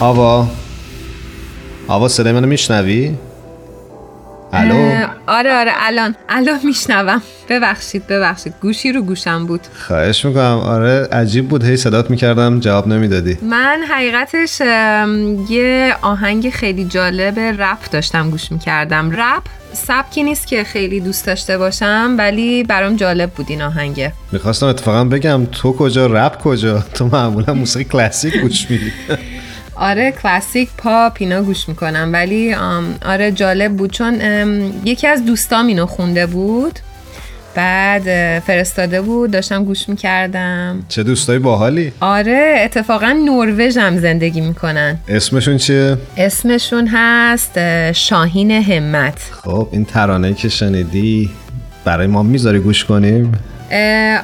آوا. آوا صدای منو میشنوی؟ الو؟ آره آره الان. الان میشنوم. ببخشید ببخشید. گوشی رو گوشم بود. خواهش می‌کنم. آره عجیب بود. هی صدات می‌کردم جواب نمی‌دادی. من حقیقتش یه آهنگ خیلی جالب رپ داشتم گوش می‌کردم. رپ سبکی نیست که خیلی دوست داشته باشم ولی برام جالب بود این آهنگه می‌خواستم اتفاقا بگم تو کجا رپ کجا؟ تو معمولا موسیقی کلاسیک گوش میدی. آره کلاسیک پاپ اینا گوش می‌کنم. ولی آره جالب بود. چون یکی از دوستام اینو خونده بود. بعد فرستاده بود. داشتم گوش می‌کردم. چه دوستایی باحالی. آره اتفاقا نروژ هم زندگی می‌کنن. اسمشون چیه؟ اسمشون هست شاهین همت. خب این ترانه که شنیدی برای ما می‌ذاری گوش کنیم؟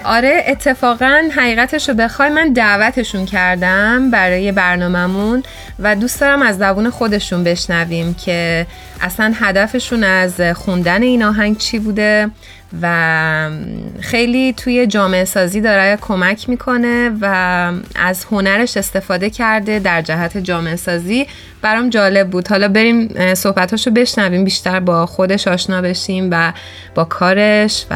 آره اتفاقا حقیقتش رو بخوای من دعوتشون کردم برای برنامهمون و دوست دارم از زبون خودشون بشنویم که اصلا هدفشون از خوندن این آهنگ چی بوده و خیلی توی جامعه سازی داره کمک می‌کنه و از هنرش استفاده کرده در جهت جامعه سازی. برام جالب بود. حالا بریم صحبتاشو بشنویم بیشتر با خودش آشنا بشیم و با کارش و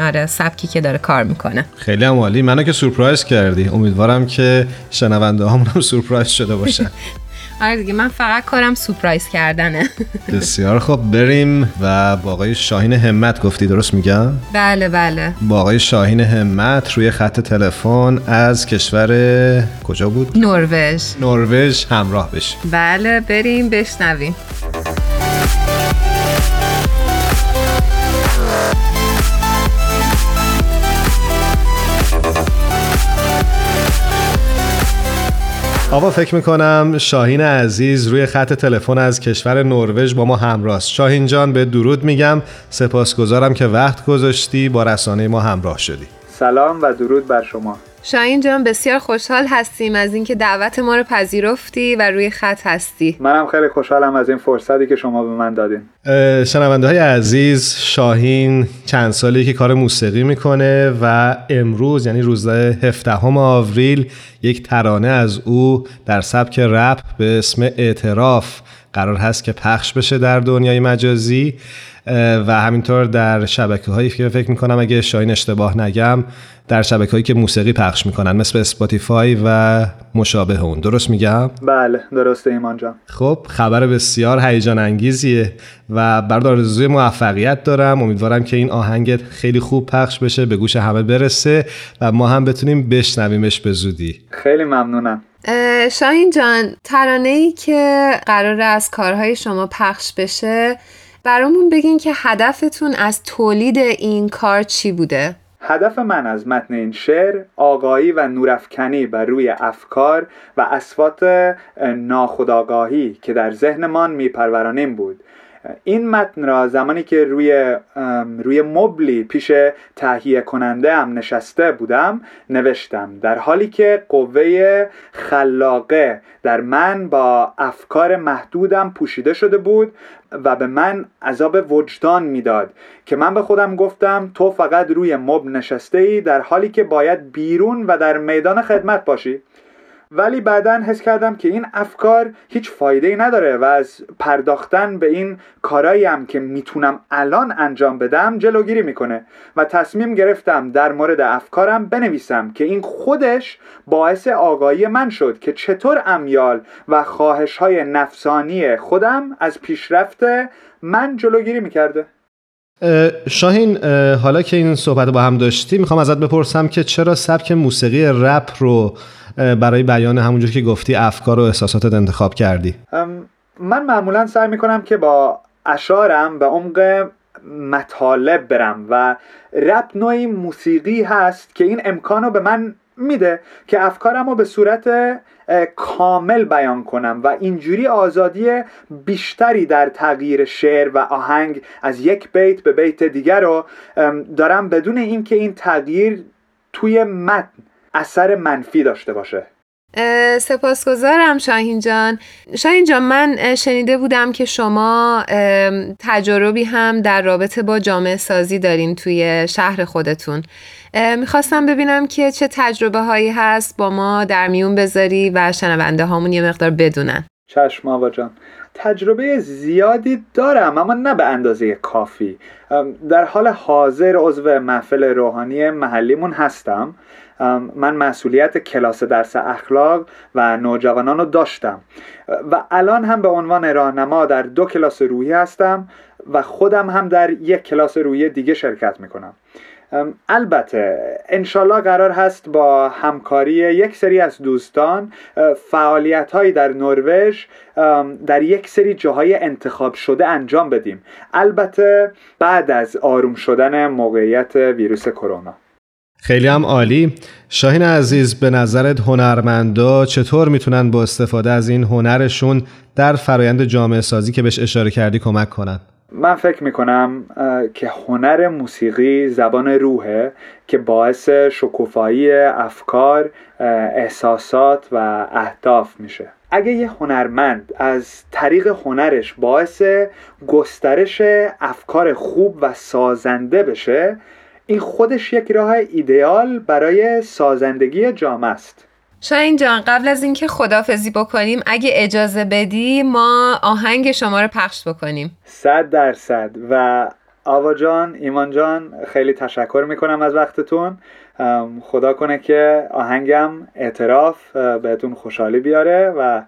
آره سبکی که داره کار می‌کنه. خیلی هم عالی. منو که سورپرایز کردی. امیدوارم که شنونده هم سورپرایز شده باشن. آره دیگه من فقط کارم سورپرایز کردنه. بسیار خب بریم و با آقای شاهین همت گفتی درست میگم؟ بله بله. با آقای شاهین همت روی خط تلفن از کشور کجا بود؟ نروژ. نروژ همراه بشیم. بله بریم بشنویم. آقا فکر می‌کنم شاهین عزیز روی خط تلفن از کشور نروژ با ما همراه شاهین جان به درود میگم. سپاسگزارم که وقت گذاشتی با رسانه ما همراه شدی. سلام و درود بر شما. شاهین جان بسیار خوشحال هستیم از اینکه دعوت ما رو پذیرفتی و روی خط هستی. منم خیلی خوشحالم از این فرصتی که شما به من دادین. شنونده های عزیز شاهین چند سالی که کار موسیقی می‌کنه و امروز یعنی روز 17 آوریل یک ترانه از او در سبک رپ به اسم اعتراف قرار هست که پخش بشه در دنیای مجازی و همینطور در شبکه هایی که فکر می‌کنم اگه شاهین اشتباه نگم در شبکه هایی که موسیقی پخش می‌کنن مثل Spotify و مشابه اون. درست میگم؟ بله درسته ایمان جان. خب خبر بسیار هیجان انگیزیه و برات آرزوی موفقیت دارم. امیدوارم که این آهنگت خیلی خوب پخش بشه به گوش همه برسه و ما هم بتونیم بشنویمش به زودی. خیلی ممنونم. شاهین جان ترانه ای که قرار از کارهای شما پخش بشه برامون بگین که هدفتون از تولید این کار چی بوده؟ هدف من از متن این شعر آگاهی و نورافکنی بر روی افکار و اسوات ناخودآگاهی که در ذهنمان میپرورانیم بود این متن را زمانی که روی روی مبلی پیش تهیه کننده هم نشسته بودم نوشتم. در حالی که قوه خلاقه در من با افکار محدودم پوشیده شده بود و به من عذاب وجدان می‌داد که من به خودم گفتم تو فقط روی مبل نشسته ای در حالی که باید بیرون و در میدان خدمت باشی. ولی بعدا حس کردم که این افکار هیچ فایده ای نداره و از پرداختن به این کارایی هم که می‌تونم الان انجام بدم جلوگیری می‌کنه. و تصمیم گرفتم در مورد افکارم بنویسم که این خودش باعث آگاهی من شد که چطور امیال و خواهش های نفسانی خودم از پیشرفت من جلوگیری می‌کرده. شاهین حالا که این صحبت با هم داشتی می‌خوام ازت بپرسم که چرا سبک موسیقی رپ رو برای بیان همونجور که گفتی افکار و احساساتت انتخاب کردی. من معمولا سعی می‌کنم که با اشارم به عمق مطالب برم و رپ نوعی موسیقی هست که این امکان رو به من میده که افکارم رو به صورت کامل بیان کنم و اینجوری آزادی بیشتری در تغییر شعر و آهنگ از یک بیت به بیت دیگر رو دارم بدون اینکه این تغییر توی متن اثر منفی داشته باشه. سپاسگزارم شاهین جان. شاهین جان من شنیده بودم که شما تجربی هم در رابطه با جامعه سازی دارین توی شهر خودتون. می‌خواستم ببینم که چه تجربه هایی هست با ما در میون بذاری و شنونده هامون یه مقدار بدونن. چشم آبا جان. تجربه زیادی دارم اما نه به اندازه کافی. در حال حاضر عضو محفل روحانی محلیمون هستم. من مسئولیت کلاس درس اخلاق و نوجوانان رو داشتم. و الان هم به عنوان راهنما در دو کلاس روحی هستم و خودم هم در یک کلاس روحی دیگه شرکت می‌کنم. البته انشالله قرار هست با همکاری یک سری از دوستان فعالیت هایی در نروژ در یک سری جاهای انتخاب شده انجام بدیم. البته بعد از آروم شدن موقعیت ویروس کرونا. خیلی هم عالی. شاهین عزیز به نظرت هنرمندا چطور می‌تونن با استفاده از این هنرشون در فرایند جامعه سازی که بهش اشاره کردی کمک کنن؟ من فکر می‌کنم که هنر موسیقی زبان روحه که باعث شکوفایی افکار احساسات و اهداف میشه. اگه یه هنرمند از طریق هنرش باعث گسترش افکار خوب و سازنده بشه این خودش یک راه ایدئال برای سازندگی جامعه است. شاین جان قبل از اینکه خدافزی بکنیم اگه اجازه بدی ما آهنگ شما رو پخش بکنیم. صد درصد. و آوا جان ایمان جان خیلی تشکر می‌کنم از وقتتون. خدا کنه که آهنگم اعتراف بهتون خوشحالی بیاره و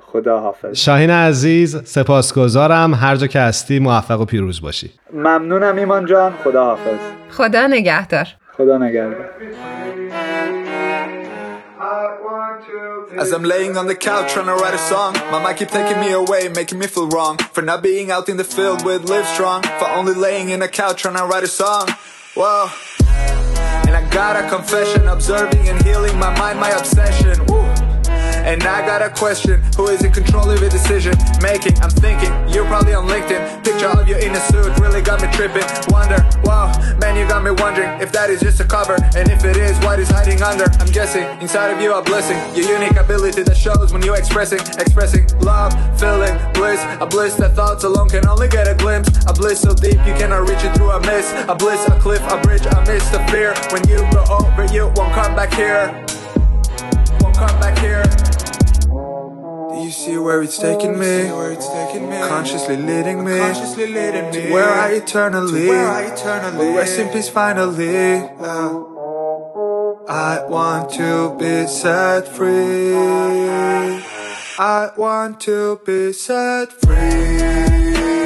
خدا حافظ شاهین عزیز سپاسگزارم. هر جا که هستی موفق و پیروز باشی. ممنونم ایمان جان. خدا حافظ خدا نگهدار. خدا نگهدار. As I'm laying on the couch trying to write a song My mind keep taking me away, making me feel wrong. For not being out in the field with Live Strong. For only laying in a couch trying to write a song. Whoa. And I got a confession Observing and healing my mind, my obsession. Woo. And I got a question Who is in control of your decision making? I'm thinking You're probably on LinkedIn. Picture of you in a suit Really got me tripping. Wonder, wow Man, you got me wondering If that is just a cover. And if it is, what is hiding under? I'm guessing Inside of you a blessing Your unique ability that shows When you're expressing Expressing love, feeling, bliss. A bliss that thoughts alone can only get a glimpse. A bliss so deep you cannot reach it through a mist. A bliss, a cliff, a bridge, a mist of fear. When you go over, you won't come back here. Won't come back here see where it's taking me? Where it's taking me? Consciously leading me. Consciously leading me. To where I eternally. Where I eternally. Rest in peace finally. Uh. I want to be set free. I want to be set free.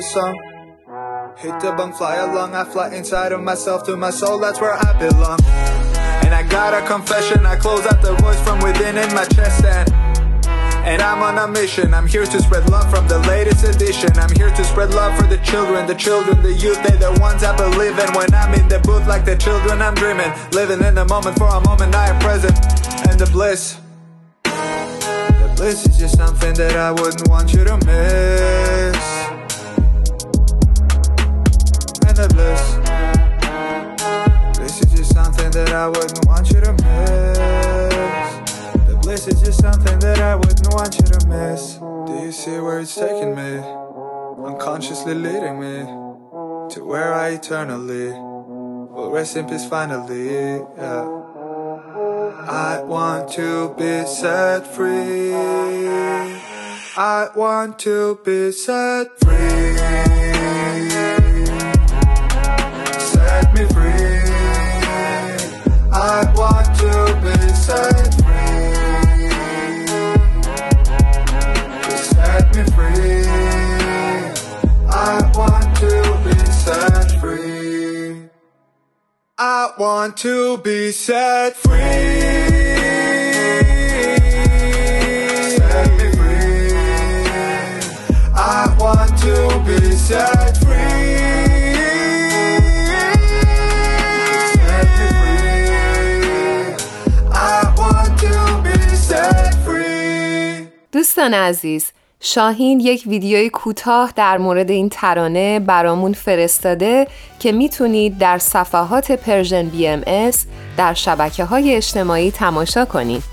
Another song. Hit the bump, fly along, I fly inside of myself to my soul, that's where I belong. And I got a confession, I close out the voice from within in my chest and and I'm on a mission. I'm here to spread love from the latest edition. I'm here to spread love for the children, the children, the youth. They the ones I believe in. When I'm in the booth like the children, I'm dreaming. Living in the moment for a moment, I am present. And the bliss. The bliss is just something that I wouldn't want you to miss. The bliss. This is just something that I wouldn't want you to miss. The bliss is just something that I wouldn't want you to miss. Do you see where it's taking me? Unconsciously leading me to where I eternally will rest in peace finally. Yeah. I want to be set free. I want to be set free. want to be set free. Set me free. I want to be set free. Set me free. I want to be set free. دوستان عزیز شاهین یک ویدیوی کوتاه در مورد این ترانه برامون فرستاده که می‌تونید در صفحات پرژن بی ام در شبکه های اجتماعی تماشا کنید.